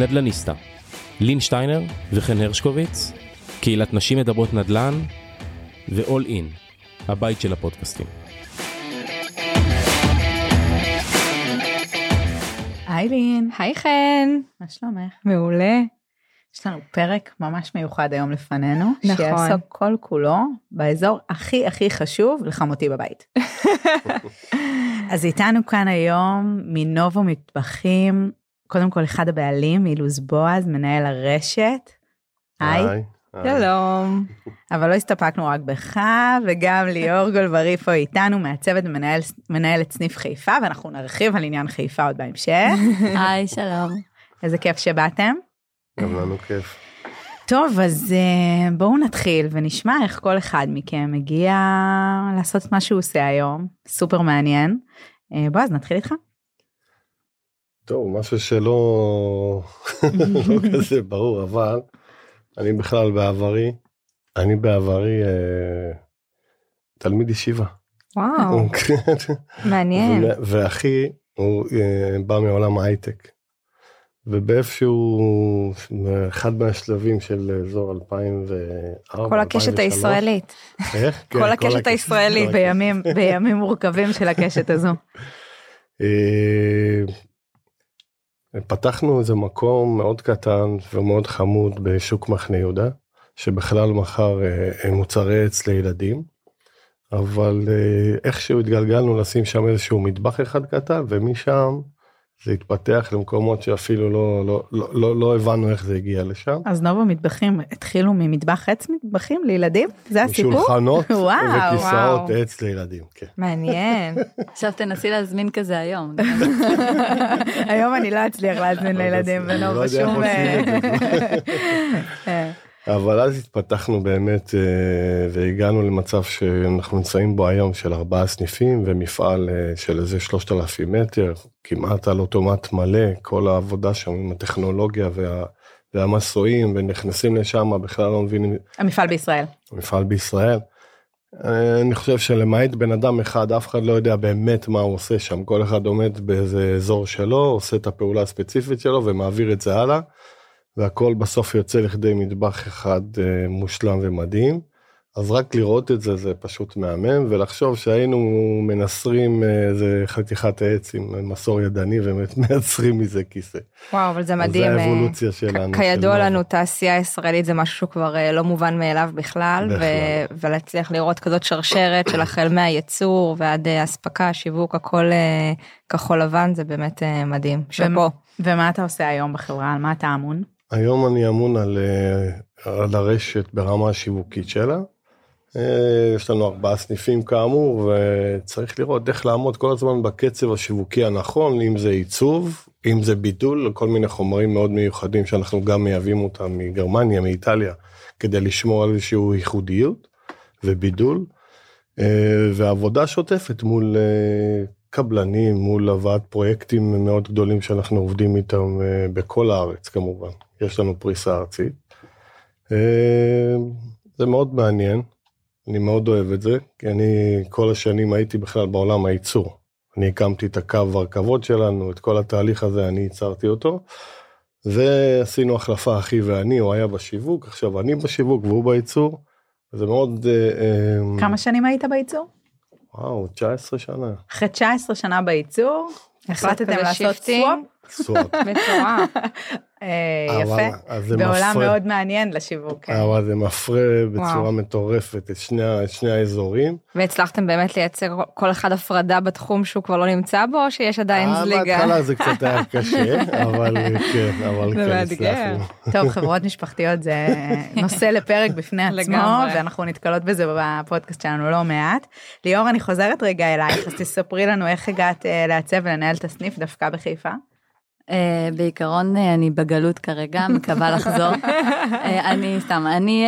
נדלניסטה, לין שטיינר וחן הרשקוביץ, קהילת נשים מדברות נדל"ן ו-all in, הבית של הפודקאסטים. היי לין, היי חן. מה שלומך? מעולה. יש לנו פרק ממש מיוחד היום לפנינו, נכון. שיעסוק כל כולו באזור הכי הכי חשוב לחמותי בבית. אז איתנו כאן היום מנובו מטבחים, קודם כל אחד הבעלים, אילוז בועז, מנהל הרשת. היי. שלום. אבל לא הסתפקנו רק בך, וגם ליאור גולברי פה איתנו, מעצבת ומנהל- מנהלת סניף חיפה, ואנחנו נרחיב על עניין חיפה עוד בהמשך. היי, שלום. איזה כיף שבאתם. גם לנו כיף. טוב, אז אה, בואו נתחיל ונשמע איך כל אחד מכם מגיע לעשות את מה שהוא עושה היום, סופר מעניין. אה, בועז, נתחיל איתך. טוב, משהו שלא לא כזה ברור, אבל אני בכלל בעברי, אני בעברי אה, תלמיד ישיבה. וואו, מעניין. ואחי הוא אה, בא מעולם ההייטק. ובאיפשהו אחד מהשלבים של אזור 2004, כל הקשת 2003, הישראלית. איך? כן, כל הקשת הישראלית כל בימים, בימים מורכבים של הקשת הזו. אה, פתחנו איזה מקום מאוד קטן ומאוד חמוד בשוק מחנה יהודה, שבכלל מכר אה, מוצרי עץ לילדים, אבל אה, איכשהו התגלגלנו לשים שם איזשהו מטבח אחד קטן, ומשם זה התפתח למקומות שאפילו לא, לא, לא, לא, לא הבנו איך זה הגיע לשם. אז נובו מטבחים התחילו ממטבח עץ מטבחים לילדים? זה הסיפור? משולחנות וכיסאות וואו. עץ לילדים, כן. מעניין. עכשיו תנסי להזמין כזה היום. היום אני לא אצליח להזמין לילדים אני לא בנובו יודע איך שום... אבל אז התפתחנו באמת אה, והגענו למצב שאנחנו נמצאים בו היום של ארבעה סניפים ומפעל אה, של איזה 3,000 מטר, כמעט על אוטומט מלא, כל העבודה שם עם הטכנולוגיה וה, והמסועים ונכנסים לשם בכלל לא מבינים, המפעל בישראל. מפעל בישראל. אה, אני חושב שלמעט בן אדם אחד אף אחד לא יודע באמת מה הוא עושה שם כל אחד עומד באיזה אזור שלו עושה את הפעולה הספציפית שלו ומעביר את זה הלאה. והכל בסוף יוצא לכדי מטבח אחד אה, מושלם ומדהים. אז רק לראות את זה זה פשוט מהמם ולחשוב שהיינו מנסרים אה, איזה חתיכת עץ עם מסור ידני ובאמת מייצרים מזה כיסא. וואו, אבל זה מדהים. זה אה, האבולוציה שלנו. כידוע של לנו תעשייה ישראלית זה משהו כבר אה, לא מובן מאליו בכלל, בכלל. ו- ולהצליח לראות כזאת שרשרת של החל מהייצור ועד אספקה, שיווק, הכל כחול לבן, זה באמת מדהים. שאפו. ומה אתה עושה היום בחברה? על מה אתה אמון? היום אני אמון על, אה, על הרשת ברמה השיווקית שלה. אה, יש לנו ארבעה סניפים כאמור וצריך לראות איך לעמוד כל הזמן בקצב השיווקי הנכון אם זה עיצוב אם זה בידול כל מיני חומרים מאוד מיוחדים שאנחנו גם מייבאים אותם מגרמניה מאיטליה כדי לשמור על איזושהי ייחודיות ובידול אה, ועבודה שוטפת מול קבלנים מול הבאת פרויקטים מאוד גדולים שאנחנו עובדים איתם בכל הארץ כמובן יש לנו פריסה ארצית. אה, זה מאוד מעניין אני מאוד אוהב את זה כי אני כל השנים הייתי בכלל בעולם הייצור. אני הקמתי את הקו הרכבות שלנו את כל התהליך הזה אני ייצרתי אותו. ועשינו החלפה אחי ואני הוא היה בשיווק עכשיו אני בשיווק והוא בייצור. זה מאוד אה, אה, כמה שנים היית בייצור? וואו 19 שנה. אחרי 19 שנה בייצור, החלטתם לעשות. סוואפ? סוואט. מטורף. אה, אבל- יפה. בעולם. מאוד מעניין לשיווק. כן. אבל זה מפרה בצורה. מטורפת את שני, האזורים. והצלחתם באמת לייצר כל אחד הפרדה בתחום שהוא כבר לא נמצא בו, או שיש עדיין אה, זליגה? בהתחלה זה קצת היה קשה, אבל כן, אבל כן. הצלחנו. טוב, חברות משפחתיות זה נושא לפרק בפני עצמו. ואנחנו נתקלות בזה בפודקאסט שלנו לא מעט. ליאור, אני חוזרת רגע אלייך, אז תספרי לנו איך הגעת אה, לעצב ולנהל את הסניף דווקא בחיפה. אה, בעיקרון אה, אני בגלות כרגע, מקווה לחזור. אה, אני סתם, אני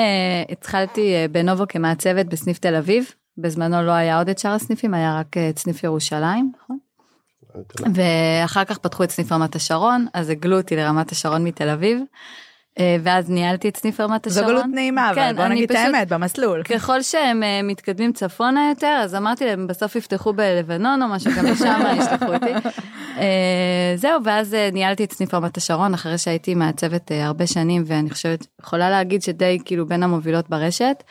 התחלתי בנובו כמעצבת בסניף תל אביב. בזמנו לא היה עוד את שאר הסניפים, היה רק את סניף ירושלים, נכון? ואחר כך פתחו את סניף רמת השרון, אז הגלו אותי לרמת השרון מתל אביב. אה, ואז ניהלתי את סניף רמת השרון. זו גלות נעימה, אבל כן, בוא אני נגיד את האמת, במסלול. ככל שהם אה, מתקדמים צפונה יותר, אז אמרתי להם, בסוף יפתחו בלבנון או משהו, גם לשם ישלחו אותי. אה, זהו, ואז ניהלתי את סניף רמת השרון, אחרי שהייתי מעצבת הרבה שנים, ואני חושבת, יכולה להגיד שדי כאילו בין המובילות ברשת.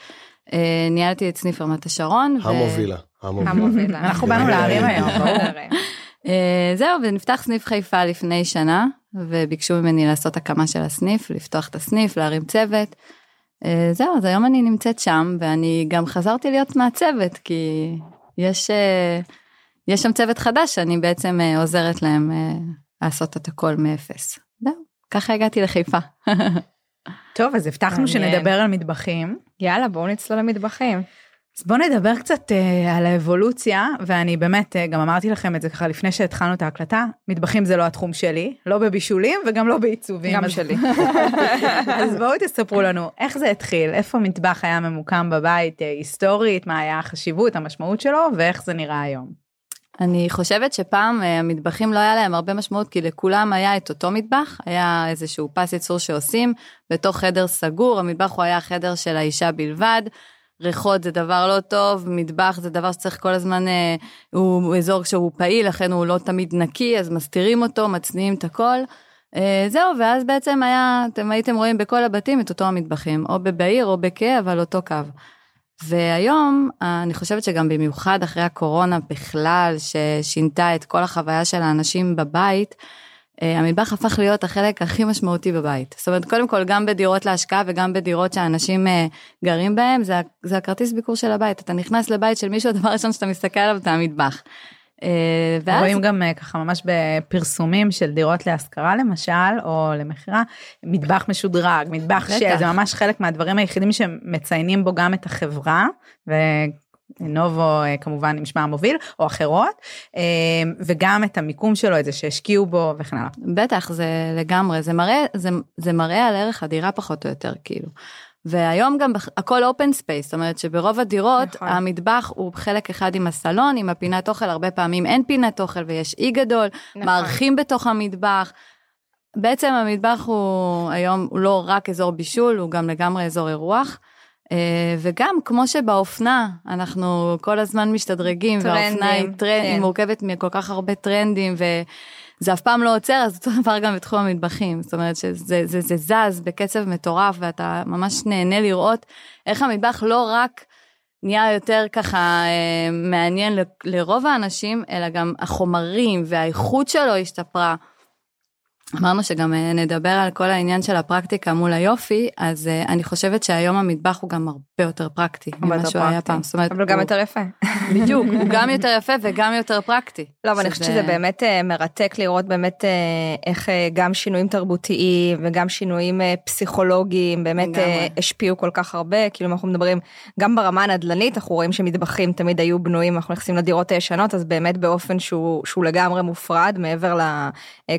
ניהלתי את סניף רמת השרון. המובילה. המובילה. המובילה. אנחנו באנו להרים היום, ברור. זהו, ונפתח סניף חיפה לפני שנה, וביקשו ממני לעשות הקמה של הסניף, לפתוח את הסניף, להרים צוות. אה, זהו, אז היום אני נמצאת שם, ואני גם חזרתי להיות מעצבת, כי יש, אה, יש שם צוות חדש שאני בעצם אה, עוזרת להם לעשות את הכל מאפס. זהו, ככה הגעתי לחיפה. טוב, אז הבטחנו. שנדבר על מטבחים. יאללה, בואו נצלול למטבחים. אז בואו נדבר קצת אה, על האבולוציה, ואני באמת, אה, גם אמרתי לכם את זה ככה לפני שהתחלנו את ההקלטה, מטבחים זה לא התחום שלי, לא בבישולים וגם לא בעיצובים. גם אז- שלי. אז בואו תספרו לנו איך זה התחיל, איפה מטבח היה ממוקם בבית אה, היסטורית, מה היה החשיבות, המשמעות שלו, ואיך זה נראה היום. אני חושבת שפעם אה, המטבחים לא היה להם הרבה משמעות, כי לכולם היה את אותו מטבח, היה איזשהו פס ייצור שעושים, בתוך חדר סגור, המטבח הוא היה החדר של האישה בלבד. ריחות זה דבר לא טוב, מטבח זה דבר שצריך כל הזמן, אה, הוא אזור שהוא פעיל, לכן הוא לא תמיד נקי, אז מסתירים אותו, מצניעים את הכל. אה, זהו, ואז בעצם היה, אתם הייתם רואים בכל הבתים את אותו המטבחים, או בבעיר או בקה, אבל אותו קו. והיום, אה, אני חושבת שגם במיוחד אחרי הקורונה בכלל, ששינתה את כל החוויה של האנשים בבית, המטבח הפך להיות החלק הכי משמעותי בבית. זאת אומרת, קודם כל, גם בדירות להשקעה וגם בדירות שאנשים אה, גרים בהם, זה, זה הכרטיס ביקור של הבית. אתה נכנס לבית של מישהו, הדבר הראשון שאתה מסתכל עליו זה המטבח. אה, ואז... רואים גם אה, ככה ממש בפרסומים של דירות להשכרה למשל, או למכירה, מטבח משודרג, מטבח בטח. של, זה ממש חלק מהדברים היחידים שמציינים בו גם את החברה, ונובו אה, כמובן עם שמה המוביל, או אחרות, אה, וגם את המיקום שלו, את זה שהשקיעו בו וכן הלאה. בטח, זה לגמרי, זה מראה, זה, זה מראה על ערך הדירה פחות או יותר, כאילו. והיום גם הכל open space, זאת אומרת שברוב הדירות. נכון. המטבח הוא חלק אחד עם הסלון, עם הפינת אוכל, הרבה פעמים אין פינת אוכל ויש אי גדול, נכון. מארחים בתוך המטבח. בעצם המטבח הוא היום, הוא לא רק אזור בישול, הוא גם לגמרי אזור אירוח. אה, וגם כמו שבאופנה אנחנו כל הזמן משתדרגים, והאופנה היא, טרנד, היא כן. מורכבת מכל כך הרבה טרנדים, וזה אף פעם לא עוצר, אז אותו דבר גם בתחום המטבחים. זאת אומרת שזה זה, זה זז בקצב מטורף, ואתה ממש נהנה לראות איך המטבח לא רק נהיה יותר ככה אה, מעניין ל- לרוב האנשים, אלא גם החומרים והאיכות שלו השתפרה. אמרנו שגם אה, נדבר על כל העניין של הפרקטיקה מול היופי, אז אה, אני חושבת שהיום המטבח הוא גם הרבה יותר פרקטי ממה שהוא היה. פעם. זאת אומרת, אבל גם הוא- יותר יפה. בדיוק, הוא גם יותר יפה וגם יותר פרקטי. לא, אבל אני חושבת שזה באמת אה, מרתק לראות באמת איך גם שינויים תרבותיים וגם שינויים פסיכולוגיים באמת. השפיעו כל כך הרבה, כאילו אנחנו מדברים גם ברמה הנדל"נית, אנחנו רואים שמטבחים תמיד היו בנויים, אנחנו נכנסים לדירות הישנות, אז באמת באופן שהוא, שהוא לגמרי מופרד מעבר ל,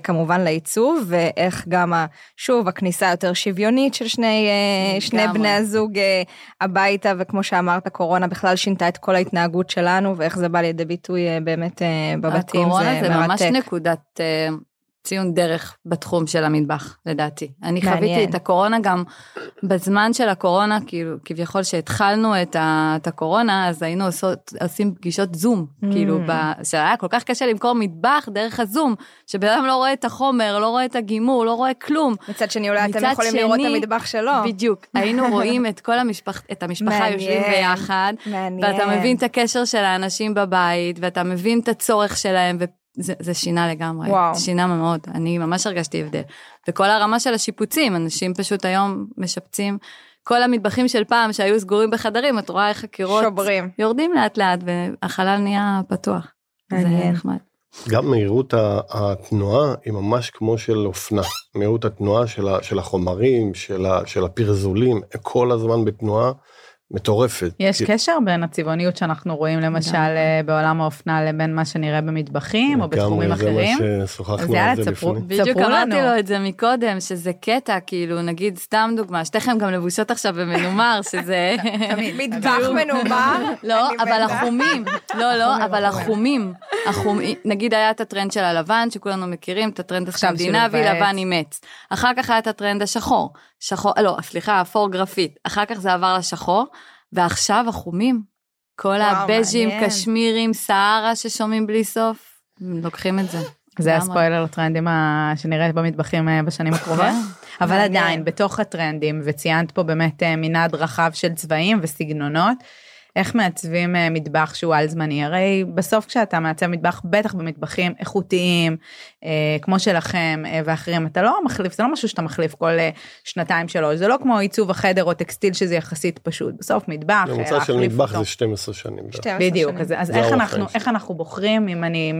כמובן לעיצוב, ואיך גם, ה, שוב, הכניסה היותר שוויונית של שני, אה, שני. בני הזוג אה, הביתה, וכמו שאמרת, קורונה בכלל שינתה את כל ההתנהגות שלנו, ואיך זה בא לידי ביטוי אה, באמת בבתים, הקורונה זה מרתק. ממש נקודת ציון דרך בתחום של המטבח, לדעתי. אני מעניין. חוויתי את הקורונה גם בזמן של הקורונה, כאילו, כביכול שהתחלנו את, ה, את הקורונה, אז היינו עושות, עושים פגישות זום, Mm. כאילו, ב, שהיה כל כך קשה למכור מטבח דרך הזום, שבן אדם לא רואה את החומר, לא רואה את הגימור, לא רואה כלום. מצד שני אולי אתם מצד יכולים לראות את שני, המטבח שלו. בדיוק, היינו רואים את כל המשפח, את המשפחה מעניין. יושבים ביחד, מעניין. ואתה מבין את הקשר של האנשים בבית, ואתה מבין את הצורך שלהם, וזה זה שינה לגמרי. וואו. זה שינה מאוד, אני ממש הרגשתי הבדל. וכל הרמה של השיפוצים, אנשים פשוט היום משפצים. כל המטבחים של פעם שהיו סגורים בחדרים, את רואה איך הקירות שוברים. יורדים לאט לאט, והחלל נהיה פתוח. זה. נחמד. גם מהירות התנועה היא ממש כמו של אופנה. מהירות התנועה של, ה- של החומרים, של, ה- של הפרזולים, כל הזמן בתנועה, מטורפת. יש כי- קשר בין הצבעוניות שאנחנו רואים למשל אה, בעולם האופנה לבין מה שנראה במטבחים או בתחומים לגמרי, אחרים? זה מה אז ששוחחנו על זה. לפני. בדיוק אמרתי. לו את זה מקודם, שזה קטע, כאילו, נגיד, סתם דוגמה, שתיכם גם לבושות עכשיו במנומר, שזה... מטבח מנומר. לא, אבל. החומים, לא, לא, אבל החומים, החומים, נגיד היה את הטרנד של הלבן, שכולנו מכירים, את הטרנד הסקנדינבי. לבן עץ. אחר כך היה את הטרנד השחור, שחור, לא, סליחה, אפור גרפית. אחר כך זה עבר לשחור, ועכשיו החומים, כל הבז'ים. קשמירים, סהרה ששומעים בלי סוף, לוקחים את זה. זה. הספוילר לטרנדים שנראה במטבחים אה, בשנים הקרובות. כן. אבל. עדיין, בתוך הטרנדים, וציינת פה באמת אה, מנעד רחב של צבעים וסגנונות, איך מעצבים אה, מטבח שהוא על זמני? הרי בסוף כשאתה מעצב מטבח, בטח במטבחים איכותיים, אה, כמו שלכם אה, ואחרים, אתה לא מחליף, זה לא משהו שאתה מחליף כל אה, שנתיים שלוש, זה לא כמו עיצוב החדר או טקסטיל שזה יחסית פשוט. בסוף מטבח, אה, ממוצע של מטבח אותו. זה 12 שנים. בערך. 12 בדיוק, שנים. אז, אז איך, אנחנו, איך אנחנו בוחרים אם אני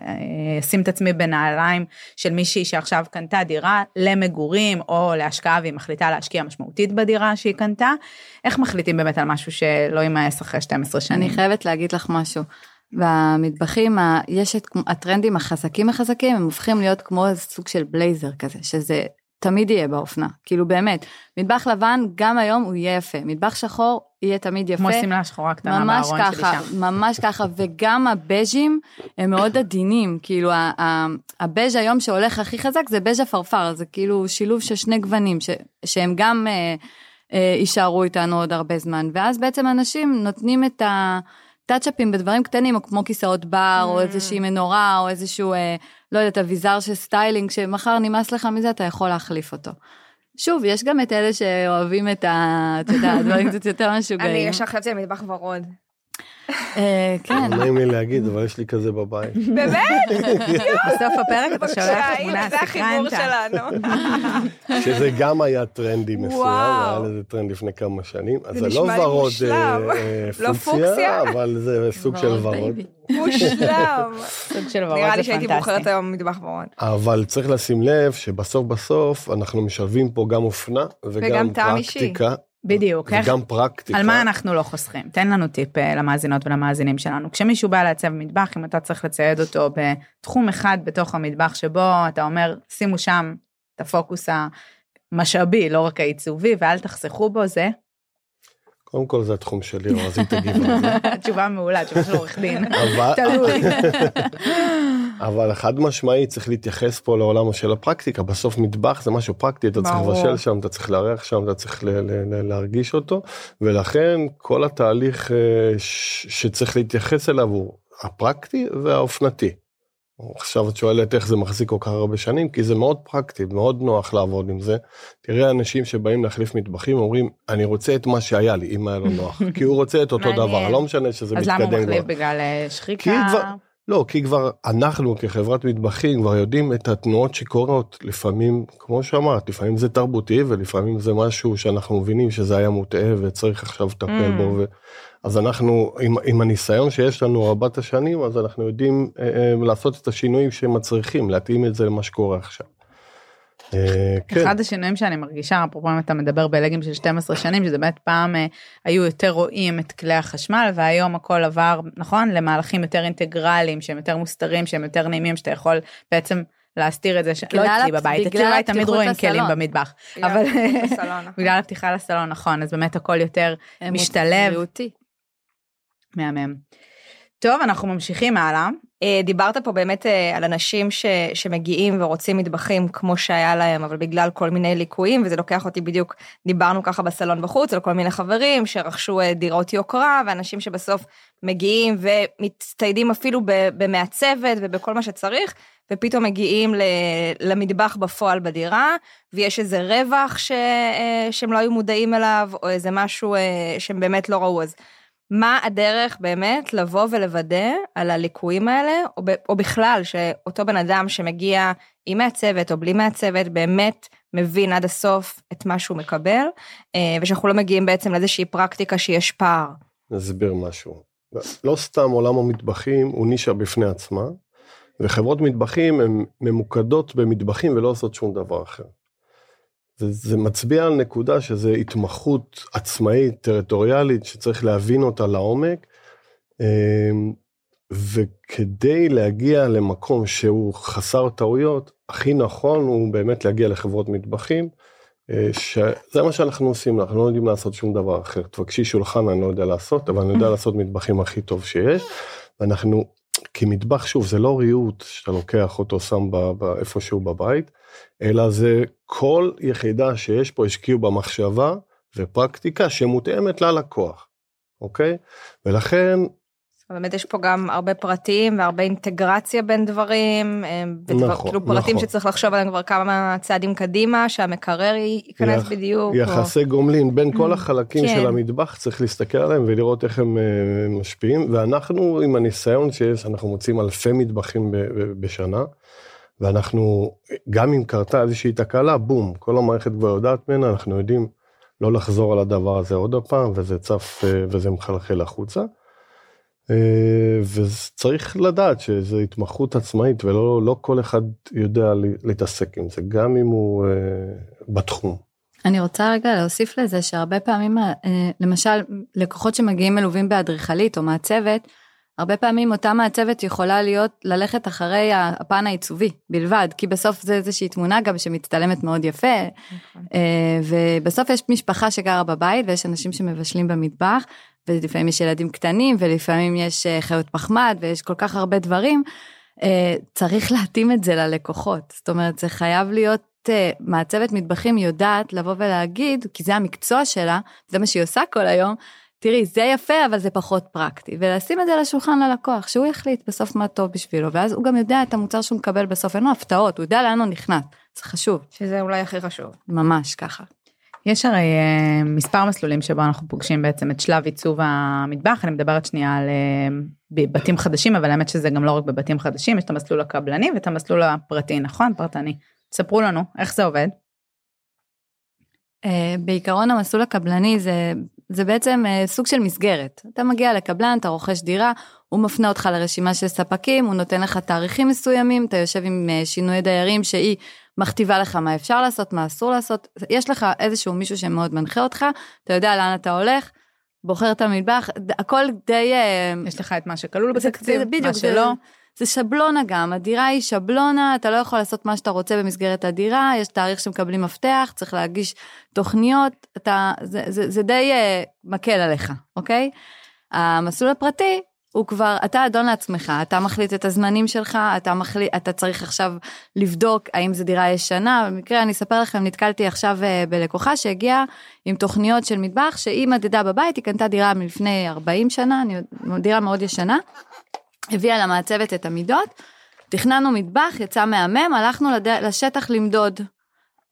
אה, אשים את עצמי בנעליים של מישהי שעכשיו קנתה דירה למגורים או להשקעה והיא מחליטה להשקיע משמעותית בדירה שהיא קנתה, איך מחליטים באמת על משהו שלא יימאס אחרי 12 שנים? אני חייבת להגיד לך משהו. במטבחים ה- יש את הטרנדים החזקים החזקים הם הופכים להיות כמו סוג של בלייזר כזה שזה תמיד יהיה באופנה כאילו באמת מטבח לבן גם היום הוא יהיה יפה מטבח שחור יהיה תמיד יפה. כמו שמלה שחורה קטנה בארון שלי ככה, שם. ממש ככה, וגם הבז'ים הם מאוד עדינים, כאילו הבז' היום שהולך הכי חזק זה בז' עפרפר, זה כאילו שילוב של שני גוונים, ש- שהם גם אה, יישארו איתנו עוד הרבה זמן, ואז בעצם אנשים נותנים את ה touch-up ים בדברים קטנים, או כמו כיסאות בר, או Mm. איזושהי מנורה, או איזשהו, אה, לא יודעת, אביזר של סטיילינג, שמחר נמאס לך מזה, אתה יכול להחליף אותו. שוב, יש גם את אלה שאוהבים את ה... אתה יודע, הדברים קצת יותר משוגעים. אני ישר חשבתי על מטבח ורוד. אה, כן, לא נעים לי להגיד, אבל יש לי כזה בבית. באמת? בסוף הפרק אתה שולח תמונה, זה החיבור. שלנו. שזה גם היה טרנדי מסוים. היה לזה טרנד לפני כמה שנים. אז זה לא ורוד. אה, לא פוקסיה? פוקסיה, אבל זה סוג של ורוד. מושלם. סוג של ורוד נראה זה לי שהייתי פנטסטי. בוחרת היום מטבח ורוד. אבל צריך לשים לב שבסוף בסוף אנחנו משלבים פה גם אופנה וגם וגם טעם אישי. פרקטיקה. בדיוק, איך- וגם פרקטיקה. על מה אנחנו לא חוסכים? תן לנו טיפ אה, למאזינות ולמאזינים שלנו. כשמישהו בא לעצב מטבח, אם אתה צריך לצייד אותו בתחום אחד בתוך המטבח שבו אתה אומר, שימו שם את הפוקוס המשאבי, לא רק העיצובי, ואל תחסכו בו, זה קודם כל זה התחום שלי, אז היא תגיב על זה. תשובה מעולה, תשובה של עורך דין. תלוי. אבל חד משמעי צריך להתייחס פה לעולם של הפרקטיקה בסוף מטבח זה משהו פרקטי אתה צריך. לבשל שם אתה צריך לארח שם אתה צריך ל- ל- ל- להרגיש אותו ולכן כל התהליך אה, ש- שצריך להתייחס אליו הוא הפרקטי והאופנתי. עכשיו את שואלת איך זה מחזיק כל כך הרבה שנים כי זה מאוד פרקטי מאוד נוח לעבוד עם זה. תראה אנשים שבאים להחליף מטבחים אומרים אני רוצה את מה שהיה לי אם היה לו נוח כי הוא רוצה את אותו. דבר לא משנה שזה אז למה הוא מתקדם מחליף. בגלל אה, שחיקה? לא, כי כבר אנחנו כחברת מטבחים כבר יודעים את התנועות שקורות לפעמים, כמו שאמרת, לפעמים זה תרבותי ולפעמים זה משהו שאנחנו מבינים שזה היה מוטעה וצריך עכשיו לטפל Mm. בו. ו... אז אנחנו, עם, עם הניסיון שיש לנו רבת השנים, אז אנחנו יודעים אה, אה, לעשות את השינויים שמצריכים, להתאים את זה למה שקורה עכשיו. אה, כן, אחד השינויים שאני מרגישה, אפרופו אם אתה מדבר בלגים של 12 שנים, שזה באמת פעם אה, היו יותר רואים את כלי החשמל, והיום הכל עבר, נכון, למהלכים יותר אינטגרליים, שהם יותר מוסתרים, שהם יותר נעימים, שאתה יכול בעצם להסתיר את זה, ש... לא בגלל אצלי בבית, אצלי בבית תמיד רואים לסלון. כלים במטבח, אבל נכון. בגלל הפתיחה לסלון, נכון, אז באמת הכל יותר משתלב. בריאותי. מהמם. טוב, אנחנו ממשיכים הלאה. אה, דיברת פה באמת אה, על אנשים ש, שמגיעים ורוצים מטבחים כמו שהיה להם, אבל בגלל כל מיני ליקויים, וזה לוקח אותי בדיוק, דיברנו ככה בסלון בחוץ, על כל מיני חברים שרכשו אה, דירות יוקרה, ואנשים שבסוף מגיעים ומצטיידים אפילו במעצבת ובכל מה שצריך, ופתאום מגיעים למטבח בפועל בדירה, ויש איזה רווח ש, שהם לא היו מודעים אליו, או איזה משהו שהם באמת לא ראו. אז מה הדרך באמת לבוא ולוודא על הליקויים האלה, או, בכלל שאותו בן אדם שמגיע עם מעצבת או בלי מעצבת באמת מבין עד הסוף את מה שהוא מקבל, אה, ושאנחנו לא מגיעים בעצם לאיזושהי פרקטיקה שיש פער. נסביר משהו. לא סתם עולם המטבחים הוא נישה בפני עצמה, וחברות מטבחים הן ממוקדות במטבחים ולא עושות שום דבר אחר. זה, זה מצביע על נקודה שזה התמחות עצמאית, טריטוריאלית, שצריך להבין אותה לעומק. אמ, וכדי להגיע למקום שהוא חסר טעויות, הכי נכון הוא באמת להגיע לחברות מטבחים, אה, שזה מה שאנחנו עושים, אנחנו לא יודעים לעשות שום דבר אחר. תבקשי שולחן אני לא יודע לעשות, אבל אני יודע לעשות מטבחים הכי טוב שיש. ואנחנו, כי מטבח שוב זה לא ריהוט שאתה לוקח אותו שם איפשהו בבית, אלא זה כל יחידה שיש פה השקיעו במחשבה ופרקטיקה שמותאמת ללקוח, אוקיי? ולכן באמת יש פה גם הרבה פרטים והרבה אינטגרציה בין דברים, אה, ודבר, נכון, כאילו פרטים נכון. שצריך לחשוב עליהם כבר כמה צעדים קדימה, שהמקרר ייכנס יח, בדיוק. יחסי או... גומלין בין כל mm, החלקים כן. של המטבח, צריך להסתכל עליהם ולראות איך הם uh, משפיעים, ואנחנו עם הניסיון שיש, אנחנו מוצאים אלפי מטבחים ב- ב- בשנה, ואנחנו, גם אם קרתה איזושהי תקלה, בום, כל המערכת כבר יודעת ממנה, אנחנו יודעים לא לחזור על הדבר הזה עוד פעם, וזה צף uh, וזה מחלחל החוצה. אה, וצריך לדעת שזו התמחות עצמאית ולא לא כל אחד יודע להתעסק עם זה, גם אם הוא אה, בתחום. אני רוצה רגע להוסיף לזה שהרבה פעמים, אה, למשל, לקוחות שמגיעים מלווים באדריכלית או מעצבת, הרבה פעמים אותה מעצבת יכולה להיות ללכת אחרי הפן העיצובי בלבד, כי בסוף זה איזושהי תמונה גם שמצטלמת מאוד יפה, נכון. ובסוף יש משפחה שגרה בבית ויש אנשים שמבשלים במטבח, ולפעמים יש ילדים קטנים, ולפעמים יש אה, חיות מחמד, ויש כל כך הרבה דברים, אה, צריך להתאים את זה ללקוחות. זאת אומרת, זה חייב להיות, אה, מעצבת מטבחים יודעת לבוא ולהגיד, כי זה המקצוע שלה, זה מה שהיא עושה כל היום, תראי, זה יפה, אבל זה פחות פרקטי. ולשים את זה על השולחן ללקוח, שהוא יחליט בסוף מה טוב בשבילו, ואז הוא גם יודע את המוצר שהוא מקבל בסוף, אין לו הפתעות, הוא יודע לאן הוא נכנס, זה חשוב. שזה אולי הכי חשוב. ממש ככה. יש הרי uh, מספר מסלולים שבו אנחנו פוגשים בעצם את שלב עיצוב המטבח, אני מדברת שנייה על uh, בתים חדשים, אבל האמת שזה גם לא רק בבתים חדשים, יש את המסלול הקבלני ואת המסלול הפרטי, נכון? פרטני. ספרו לנו, איך זה עובד? Uh, בעיקרון המסלול הקבלני זה, זה בעצם סוג של מסגרת. אתה מגיע לקבלן, אתה רוכש דירה, הוא מפנה אותך לרשימה של ספקים, הוא נותן לך תאריכים מסוימים, אתה יושב עם שינוי דיירים שהיא מכתיבה לך מה אפשר לעשות, מה אסור לעשות, יש לך איזשהו מישהו שמאוד מנחה אותך, אתה יודע לאן אתה הולך, בוחר את המטבח, הכל די... אה, יש לך את מה שכלול בתקציב, בדיוק, מה שלא. זה שבלונה גם, הדירה היא שבלונה, אתה לא יכול לעשות מה שאתה רוצה במסגרת הדירה, יש תאריך שמקבלים מפתח, צריך להגיש תוכניות, אתה, זה, זה, זה די uh, מקל עליך, אוקיי? המסלול הפרטי הוא כבר, אתה אדון לעצמך, אתה מחליט את הזמנים שלך, אתה מחליט, אתה צריך עכשיו לבדוק האם זו דירה ישנה. במקרה, אני אספר לכם, נתקלתי עכשיו אה, בלקוחה שהגיעה עם תוכניות של מטבח, שהיא מדדה בבית, היא קנתה דירה מלפני 40 שנה, דירה מאוד ישנה, הביאה למעצבת את המידות, תכננו מטבח, יצא מהמם, הלכנו לד... לשטח למדוד,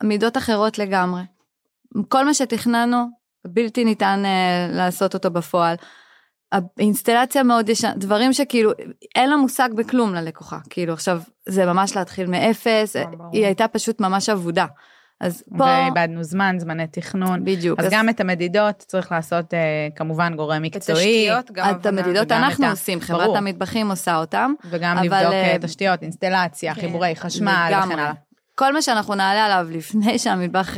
מידות אחרות לגמרי. כל מה שתכננו, בלתי ניתן uh, לעשות אותו בפועל. האינסטלציה מאוד ישנה, דברים שכאילו אין לה מושג בכלום ללקוחה, כאילו עכשיו זה ממש להתחיל מאפס, היא הייתה פשוט ממש אבודה. אז פה... ואיבדנו זמן, זמני תכנון. בדיוק. אז, אז גם את המדידות צריך לעשות אה, כמובן גורם מקצועי. תשתיות גם. את המדידות אנחנו עושים, חברת. המטבחים עושה אותם. וגם אבל, לבדוק uh, תשתיות, אינסטלציה, כן. חיבורי חשמל וכן הלאה. כל מה שאנחנו נעלה עליו לפני שהמטבח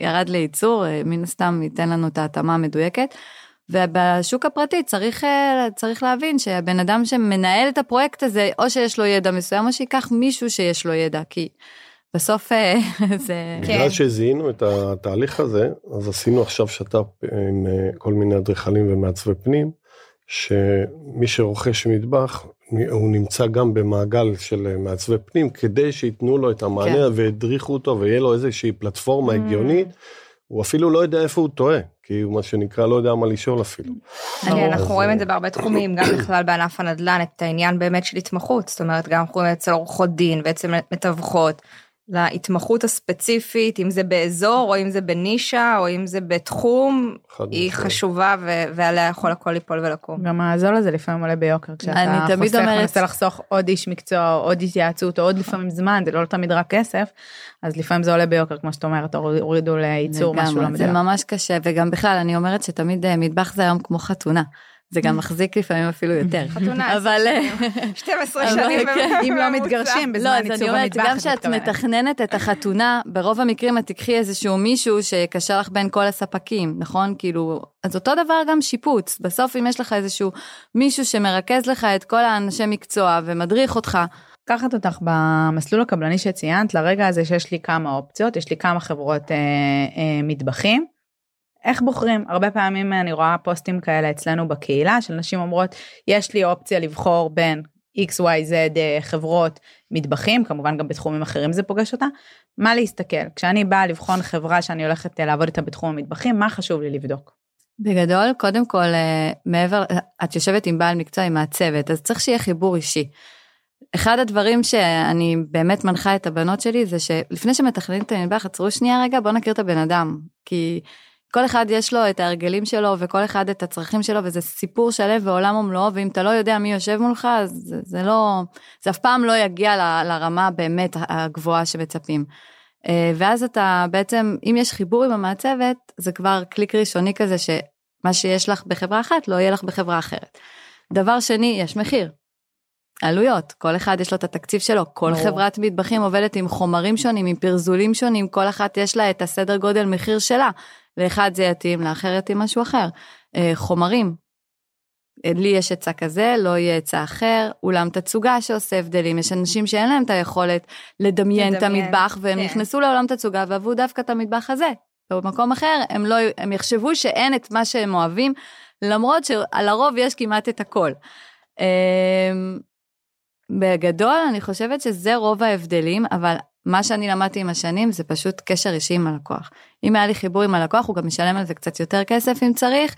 ירד לייצור, מן הסתם ייתן לנו את ההתאמה המדויקת. ובשוק הפרטי צריך, אה, צריך להבין שהבן אדם שמנהל את הפרויקט הזה, או שיש לו ידע מסוים, או שייקח מישהו שיש לו ידע, כי בסוף אה, זה... בגלל כן. שזיהינו את התהליך הזה, אז עשינו עכשיו שת"פ עם אה, כל מיני אדריכלים ומעצבי פנים, שמי שרוכש מטבח, הוא נמצא גם במעגל של מעצבי פנים, כדי שייתנו לו את המענה כן. וידריכו אותו ויהיה לו איזושהי פלטפורמה mm. הגיונית. הוא אפילו לא יודע איפה הוא טועה, כי הוא מה שנקרא לא יודע מה לשאול אפילו. אנחנו רואים את זה בהרבה תחומים, גם בכלל בענף הנדל"ן, את העניין באמת של התמחות, זאת אומרת גם אנחנו רואים אצל עורכות דין ואצל מתווכות, להתמחות הספציפית, אם זה באזור או אם זה בנישה או אם זה בתחום, היא חשובה ו- ועליה יכול הכל ליפול ולקום. גם הזול הזה לפעמים עולה ביוקר, כשאתה חוסך ומנסה לחסוך עוד איש מקצוע או עוד התייעצות או עוד לפעמים זמן, זה לא תמיד רק כסף, אז לפעמים זה עולה ביוקר כמו שאת אומרת, הורידו לייצור משהו לא מדויק. זה ממש קשה וגם בכלל אני אומרת שתמיד אה, מטבח זה היום כמו חתונה. זה גם מחזיק לפעמים אפילו יותר. חתונה, אבל... 12 אבל שנים. כן. אם לא. מתגרשים לא, בזמן אז אני עיצוב אומרת, המטבח, גם את כשאת מתכוונת. מתכננת את החתונה, ברוב המקרים את תקחי איזשהו מישהו שיקשר לך בין כל הספקים, נכון? כאילו, אז אותו דבר גם שיפוץ. בסוף אם יש לך איזשהו מישהו שמרכז לך את כל האנשי מקצוע ומדריך אותך, לקחת אותך במסלול הקבלני שציינת לרגע הזה שיש לי כמה אופציות, יש לי כמה חברות אה, אה, מטבחים. איך בוחרים? הרבה פעמים אני רואה פוסטים כאלה אצלנו בקהילה של נשים אומרות, יש לי אופציה לבחור בין XYZ אה, חברות מטבחים, כמובן גם בתחומים אחרים זה פוגש אותה, מה להסתכל? כשאני באה לבחון חברה שאני הולכת אה, לעבוד איתה בתחום המטבחים, מה חשוב לי לבדוק? בגדול, קודם כל, אה, מעבר, את יושבת עם בעל מקצוע, עם מעצבת, אז צריך שיהיה חיבור אישי. אחד הדברים שאני באמת מנחה את הבנות שלי זה שלפני שמתכננים את המטבח, עצרו שנייה רגע, בוא נכיר את הבן אדם. כי כל אחד יש לו את ההרגלים שלו וכל אחד את הצרכים שלו וזה סיפור שלם ועולם ומלואו ואם אתה לא יודע מי יושב מולך אז זה, זה לא, זה אף פעם לא יגיע ל, לרמה באמת הגבוהה שמצפים. אה, ואז אתה בעצם, אם יש חיבור עם המעצבת, זה כבר קליק ראשוני כזה שמה שיש לך בחברה אחת לא יהיה לך בחברה אחרת. דבר שני, יש מחיר. עלויות, כל אחד יש לו את התקציב שלו, כל ברור. חברת מטבחים עובדת עם חומרים שונים, עם פרזולים שונים, כל אחת יש לה את הסדר גודל מחיר שלה. לאחד זה יתאים, לאחר יתאים משהו אחר. אה, חומרים, אה, לי יש היצע כזה, לא יהיה היצע אחר, אולם תצוגה שעושה הבדלים, יש אנשים שאין להם את היכולת לדמיין את לדמיין, המטבח, והם כן. נכנסו לעולם תצוגה ואהבו דווקא את המטבח הזה. ובמקום אחר הם לא, הם יחשבו שאין את מה שהם אוהבים, למרות שעל הרוב יש כמעט את הכל. בגדול אני חושבת שזה רוב ההבדלים, אבל מה שאני למדתי עם השנים זה פשוט קשר אישי עם הלקוח. אם היה לי חיבור עם הלקוח הוא גם משלם על זה קצת יותר כסף אם צריך,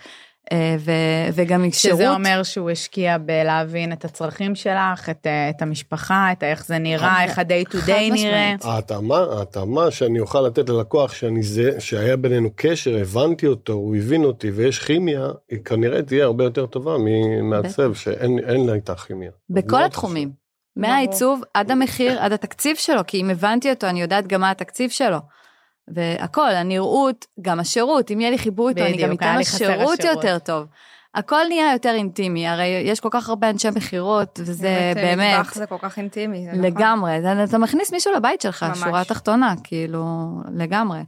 אה, ו- וגם שירות. שזה אומר שהוא השקיע בלהבין את הצרכים שלך, את, אה, את המשפחה, את איך זה נראה, איך ה-day to חד day נראה. ההתאמה, ההתאמה שאני אוכל לתת ללקוח שאני זה, שהיה בינינו קשר, הבנתי אותו, הוא הבין אותי ויש כימיה, היא כנראה תהיה הרבה יותר טובה ממעצב שאין אין לה איתה כימיה. בכל מאוד התחומים. מהעיצוב עד המחיר, עד התקציב שלו, כי אם הבנתי אותו, אני יודעת גם מה התקציב שלו. והכל, הנראות, גם השירות, אם יהיה לי חיבור איתו, אני גם אתן לו שירות. יותר טוב. הכל נהיה יותר אינטימי, הרי יש כל כך הרבה אנשי מכירות, וזה באמת, באמת, מטבח זה כל כך אינטימי. זה נכון. לגמרי, אתה- אתה מכניס מישהו לבית שלך, ממש. שורה תחתונה, כאילו, לגמרי.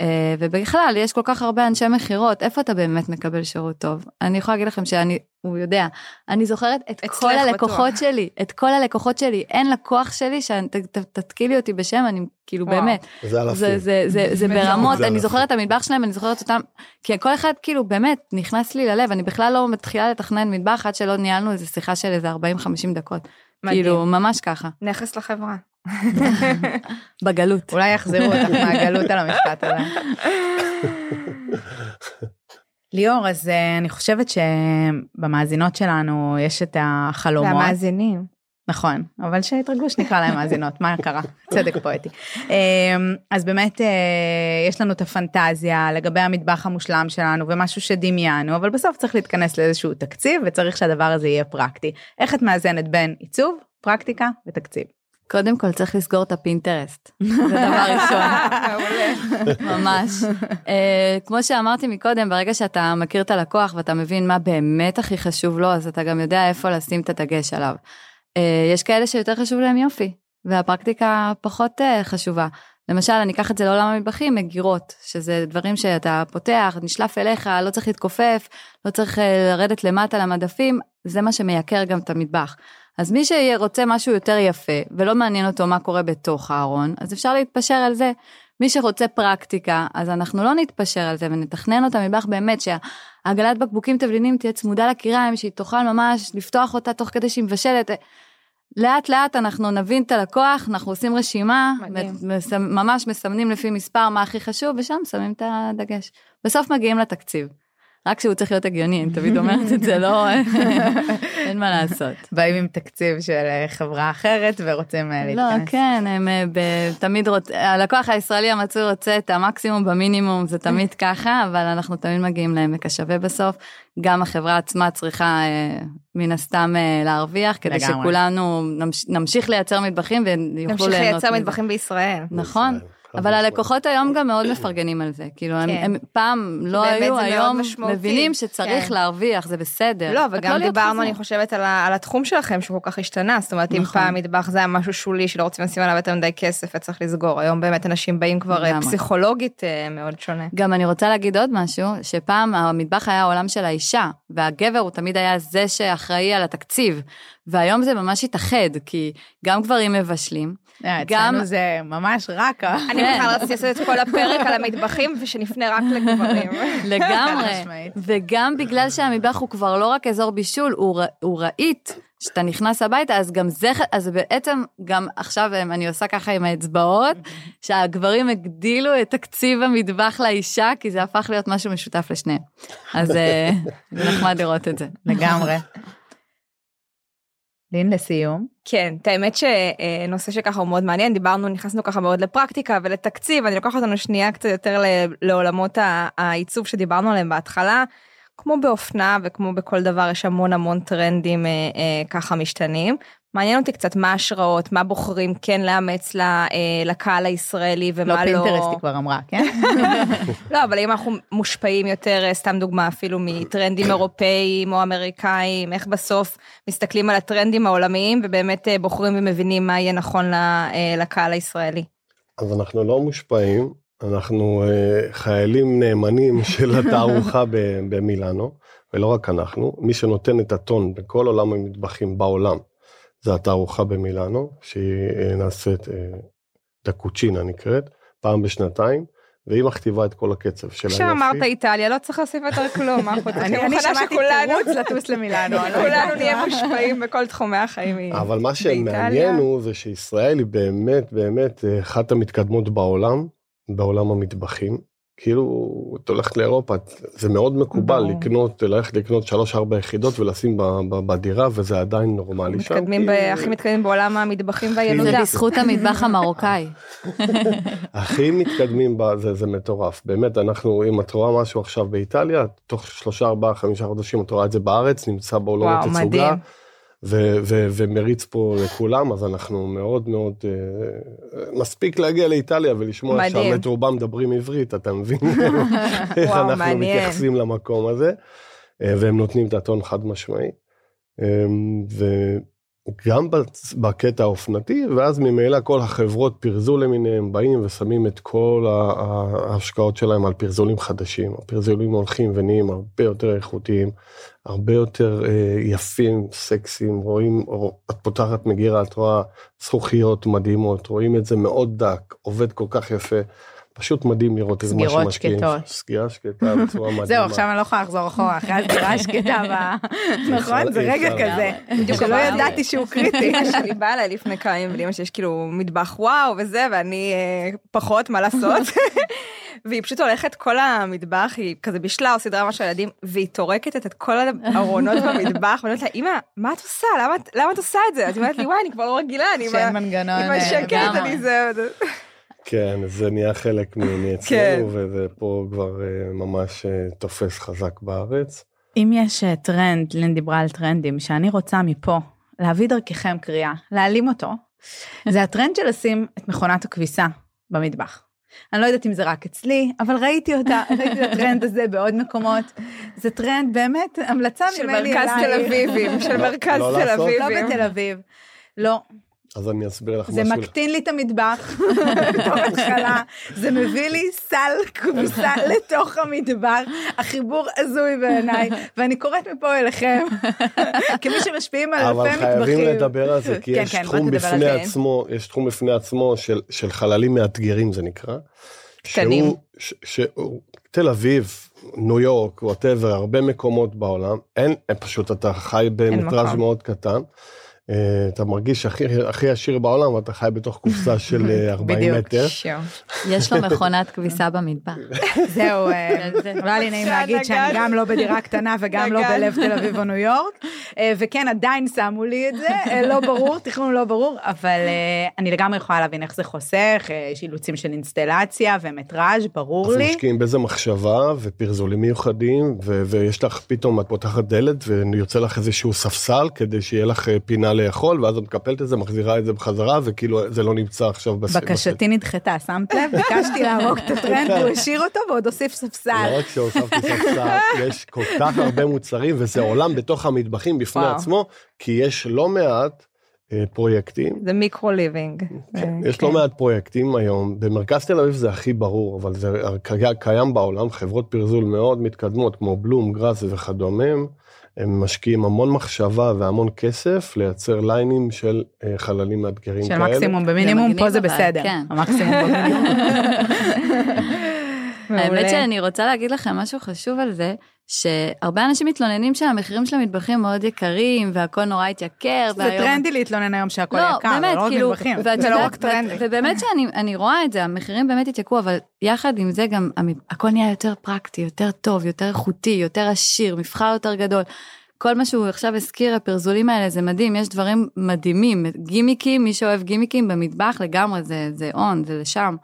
אה, ובכלל, יש כל כך הרבה אנשי מכירות, איפה אתה באמת מקבל שירות טוב? אני יכולה להגיד לכם שאני, הוא יודע, אני זוכרת את כל הלקוחות בטוח. שלי, את כל הלקוחות שלי, אין לקוח שלי שתתקילי אותי בשם, אני כאילו וואו. באמת, זה אלפים. זה, זה, זה, זה. ברמות, זה אני אלפים. זוכרת את המטבח שלהם, אני זוכרת אותם, כי כל אחד כאילו באמת נכנס לי ללב, אני בכלל לא מתחילה לתכנן מטבח עד שלא ניהלנו איזה שיחה של איזה 40-50 דקות. מדהים. כאילו, ממש ככה, נכס לחברה. בגלות. אולי יחזירו אותך מהגלות על המשפט הזה. ליאור, אז אה, אני חושבת שבמאזינות שלנו יש את החלומות. והמאזינים. נכון, אבל שיתרגלו שנקרא להם מאזינות, מה קרה? צדק פואטי. אמ, אז באמת אה, יש לנו את הפנטזיה לגבי המטבח המושלם שלנו ומשהו שדמיינו, אבל בסוף צריך להתכנס לאיזשהו תקציב וצריך שהדבר הזה יהיה פרקטי. איך את מאזנת בין עיצוב, פרקטיקה ותקציב? קודם כל צריך לסגור את הפינטרסט, זה דבר ראשון, ממש. Uh, כמו שאמרתי מקודם, ברגע שאתה מכיר את הלקוח ואתה מבין מה באמת הכי חשוב לו, אז אתה גם יודע איפה לשים את הדגש עליו. Uh, יש כאלה שיותר חשוב להם יופי, והפרקטיקה פחות uh, חשובה. למשל, אני אקח את זה לעולם המטבחים, מגירות, שזה דברים שאתה פותח, נשלף אליך, לא צריך להתכופף, לא צריך לרדת למטה למדפים, זה מה שמייקר גם את המטבח. אז מי שרוצה משהו יותר יפה, ולא מעניין אותו מה קורה בתוך הארון, אז אפשר להתפשר על זה. מי שרוצה פרקטיקה, אז אנחנו לא נתפשר על זה ונתכנן אותה מטבח באמת שהעגלת בקבוקים תבלינים תהיה צמודה לקיריים, שהיא תוכל ממש לפתוח אותה תוך כדי שהיא מבשלת. לאט לאט אנחנו נבין את הלקוח, אנחנו עושים רשימה, מדהים. ממש מסמנים לפי מספר מה הכי חשוב, ושם שמים את הדגש. בסוף מגיעים לתקציב. רק שהוא צריך להיות הגיוני, אני תמיד אומרת את זה, לא, אין מה לעשות. באים עם תקציב של אה, חברה אחרת ורוצים אה, לא, להתכנס. כן, הם אה, תמיד רוצ... הלקוח הישראלי המצוי רוצה את המקסימום במינימום, זה תמיד ככה, אבל אנחנו תמיד מגיעים לעמק השווה בסוף. גם החברה עצמה צריכה מן הסתם להרוויח, כדי לגמרי. שכולנו נמש... נמשיך לייצר מטבחים ויוכלו נמשיך ליהנות לייצר מזה. מטבחים בישראל. נכון. אבל הלקוחות היום גם מאוד מפרגנים על זה. כאילו, הם, כן. הם פעם לא היו, היום. מבינים שצריך כן. להרוויח, זה בסדר. לא, וגם להיות דיברנו. אני חושבת, על, ה, על התחום שלכם, שהוא כל כך השתנה. זאת אומרת, אם נכון. פעם מטבח זה היה משהו שולי שלא רוצים לשים עליו יותר מדי כסף וצריך לסגור, היום באמת אנשים באים כבר אה, לגמרי. פסיכולוגית אה, מאוד שונה. גם אני רוצה להגיד עוד משהו, שפעם המטבח היה העולם של האישה, והגבר הוא תמיד היה זה שאחראי על התקציב, והיום זה ממש התאחד, כי גם גברים מבשלים, אה, גם- אצלנו זה ממש רק ה... אני. בכלל רציתי לעשות את כל הפרק על המטבחים ושנפנה רק לגברים. לגמרי. וגם בגלל שהמטבח הוא כבר לא רק אזור בישול, הוא, רהיט, כשאתה נכנס הביתה, אז גם זה, אז בעצם גם עכשיו הם- אני עושה ככה עם האצבעות, שהגברים הגדילו את תקציב המטבח לאישה, כי זה הפך להיות משהו משותף לשניהם. אז אה, זה נחמד לראות את זה. לגמרי. לין, לסיום. כן, את האמת שנושא שככה הוא מאוד מעניין, דיברנו, נכנסנו ככה מאוד לפרקטיקה ולתקציב, אני לוקחת אותנו שנייה קצת יותר לעולמות העיצוב שדיברנו עליהם בהתחלה. כמו באופנה וכמו בכל דבר יש המון המון טרנדים אה, אה, ככה משתנים. מעניין אותי קצת מה ההשראות, מה בוחרים כן לאמץ אה, לקהל הישראלי לא ומה לא. פינטרסט היא כבר אמרה, כן? לא, אבל אם אנחנו מושפעים יותר, אה, סתם דוגמה, אפילו מטרנדים אירופאיים או אמריקאים, איך בסוף מסתכלים על הטרנדים העולמיים ובאמת אה, בוחרים ומבינים מה יהיה נכון לקהל הישראלי. אז אנחנו לא מושפעים, אנחנו חיילים נאמנים של התערוכה במילאנו, ולא רק אנחנו, מי שנותן את הטון בכל עולם המטבחים בעולם, זה התערוכה במילאנו, שהיא אה, נעשית, אה, דקוצ'ינה נקראת, פעם בשנתיים, והיא מכתיבה את כל הקצב של כשאמרת איטליה, לא צריך להוסיף יותר כלום, מה אנחנו אני מוכנה שכולנו- לטוס למילאנו. לא כולנו. נהיה מושפעים בכל תחומי החיים. אבל מה. שמעניין הוא זה שישראל היא באמת באמת אה, אחת המתקדמות בעולם, בעולם המטבחים. כאילו את הולכת לאירופה זה מאוד מקובל ברור. לקנות ללכת לקנות שלוש ארבע יחידות ולשים ב- ב- בדירה וזה עדיין נורמלי שם. מתקדמים, ב- הכי מתקדמים בעולם המטבחים זה והילודה. בזכות המטבח המרוקאי. הכי מתקדמים ב- זה, זה מטורף באמת אנחנו אם את רואה משהו עכשיו באיטליה תוך שלושה ארבעה חמישה חודשים את רואה את זה בארץ נמצא באולמות וואו, תצוגה מדהים. ו- ו- ומריץ פה לכולם אז אנחנו מאוד מאוד אה, מספיק להגיע לאיטליה ולשמוע. שם את רובם מדברים עברית אתה מבין איך וואו, אנחנו מעניין. מתייחסים למקום הזה אה, והם נותנים את הטון חד משמעי. אה, בצ- בקטע האופנתי ואז ממילא כל החברות פרזו למיניהם באים ושמים את כל ההשקעות שלהם על פרזולים חדשים הפרזולים הולכים ונהיים הרבה יותר איכותיים הרבה יותר אה, יפים סקסיים רואים את פותחת מגירה את רואה זכוכיות מדהימות רואים את זה מאוד דק עובד כל כך יפה. פשוט מדהים לראות את מה סגירות שמשקיעים. שקטות. סגירה שקטה בצורה מדהימה. זהו, עכשיו אני לא יכולה לחזור אחורה, אחרי הסגירה השקטה, ב- נכון? זה רגע. כזה, שלא. ידעתי שהוא קריטי. שלי באה אליי לפני כמה ימים ולאמא שיש כאילו מטבח וואו וזה ואני אה, פחות מה לעשות. והיא פשוט הולכת כל המטבח היא כזה בישלה או סדרה משהו לילדים והיא טורקת את כל הארונות במטבח ואני אומרת לה אמא מה את עושה למה את- למה את עושה את זה אז היא אומרת לי וואי אני כבר לא רגילה אני עם שאין מנגנון. אה, השקט. אני זה. כן, זה נהיה חלק מ- כן. מאצלנו, וזה פה כבר אה, ממש אה, תופס חזק בארץ. אם יש אה, טרנד, לין דיברה על טרנדים, שאני רוצה מפה להביא דרככם קריאה, להעלים אותו, זה הטרנד של לשים את מכונת הכביסה במטבח. אני לא יודעת אם זה רק אצלי, אבל ראיתי אותה, ראיתי את הטרנד הזה בעוד מקומות. זה טרנד באמת, המלצה של ממני מרכז תל אלייך. אביבים של לא- מרכז לא תל לעשות? לא אביבים. בתל אביב. לא, אז אני אסביר לך זה משהו. מקטין לי את המטבח בתור התחלה, זה מביא לי סל כביסה לתוך המטבח, החיבור הזוי בעיניי, ואני קוראת מפה אליכם, כמי שמשפיעים על אבל אלפי מטבחים. חייבים לדבר על זה, כי כן, יש כן, תחום בפני זה. עצמו, יש תחום בפני עצמו של- חללים מאתגרים זה נקרא. קטנים. תל אביב, ניו יורק, whatever, הרבה מקומות בעולם, אין, פשוט אתה חי במטראז' מקום. מאוד קטן. אה, אתה מרגיש הכי הכי עשיר בעולם ואתה חי בתוך קופסה של אה, 40 בדיוק. מטר. שו. יש לו מכונת כביסה במטבח. זהו, אה, זה- לא היה לי נעים להגיד שאני. גם לא בדירה קטנה וגם לא. בלב תל אביב או ניו יורק, אה, וכן עדיין שמו לי את זה, אה, לא ברור, תכנון לא ברור, אבל אה, אני לגמרי יכולה להבין איך זה חוסך, אה, יש אילוצים של אינסטלציה ומטראז', ברור אז לי. משקיעים בזה מחשבה ופרזולים מיוחדים ויש לך פתאום את פותחת דלת ויוצא לך איזשהו ספסל כדי שיהיה לך אה, פינה לאכול ואז את מקפלת את זה מחזירה את זה בחזרה וכאילו זה לא נמצא עכשיו בס... בקשתי נדחתה, שמת לב? ביקשתי להרוג את הטרנד, הוא השאיר אותו ועוד הוסיף ספסל. לא רק שהוספתי ספסל, יש כל כך הרבה מוצרים וזה עולם בתוך המטבחים בפני. עצמו, כי יש לא מעט אה, פרויקטים. זה מיקרו ליבינג. כן, אה, יש לא מעט פרויקטים היום, במרכז תל אביב זה הכי ברור, אבל זה קי- קיים בעולם, חברות פרזול מאוד מתקדמות כמו בלום, גראס וכדומה, הם משקיעים המון מחשבה והמון כסף לייצר ליינים של אה, חללים מאתגרים של כאלה. מקסימום במינימום, פה זה בסדר. כן. המקסימום במינימום. האמת. שאני רוצה להגיד לכם משהו חשוב על זה, שהרבה אנשים מתלוננים שהמחירים של המטבחים מאוד יקרים והכל נורא התייקר. זה והיום- טרנדי להתלונן היום שהכל לא, יקר, באמת, לא רק כאילו, מטבחים. זה לא רק טרנדי. ובאמת שאני אני רואה את זה, המחירים באמת התייקרו, אבל יחד עם זה גם הכל נהיה יותר פרקטי, יותר טוב, יותר איכותי, יותר עשיר, מבחר יותר גדול. כל מה שהוא עכשיו הזכיר, הפרזולים האלה, זה מדהים, יש דברים מדהימים, גימיקים, מי שאוהב גימיקים במטבח לגמרי, זה זה און, זה לשם.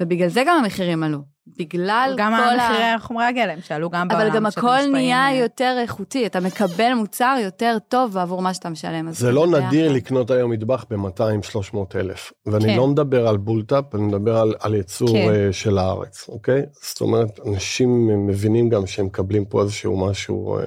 ובגלל זה גם המחירים עלו. בגלל גם כל ה... המחירי חומרי הגלם שעלו גם בעולם. אבל גם הכל נהיה יותר איכותי, אתה מקבל מוצר יותר טוב עבור מה שאתה משלם. זה לא. נדיר לקנות היום מטבח ב-200-300 אלף, ואני כן. לא מדבר על בולטאפ, אני מדבר על, על ייצור כן. אה, של הארץ, אוקיי? זאת אומרת, אנשים מבינים גם שהם מקבלים פה איזשהו משהו, אה,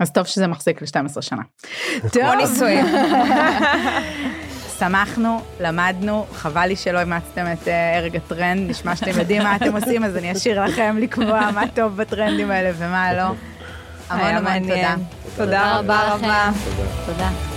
אז טוב שזה מחזיק ל-12 שנה. טוב, נישואים. שמחנו, למדנו, חבל לי שלא אימצתם את אה, הרג הטרנד, נשמע שאתם יודעים מה אתם עושים, אז אני אשאיר לכם לקבוע מה טוב בטרנדים האלה ומה לא. המון המון תודה. תודה רבה. רבה. תודה.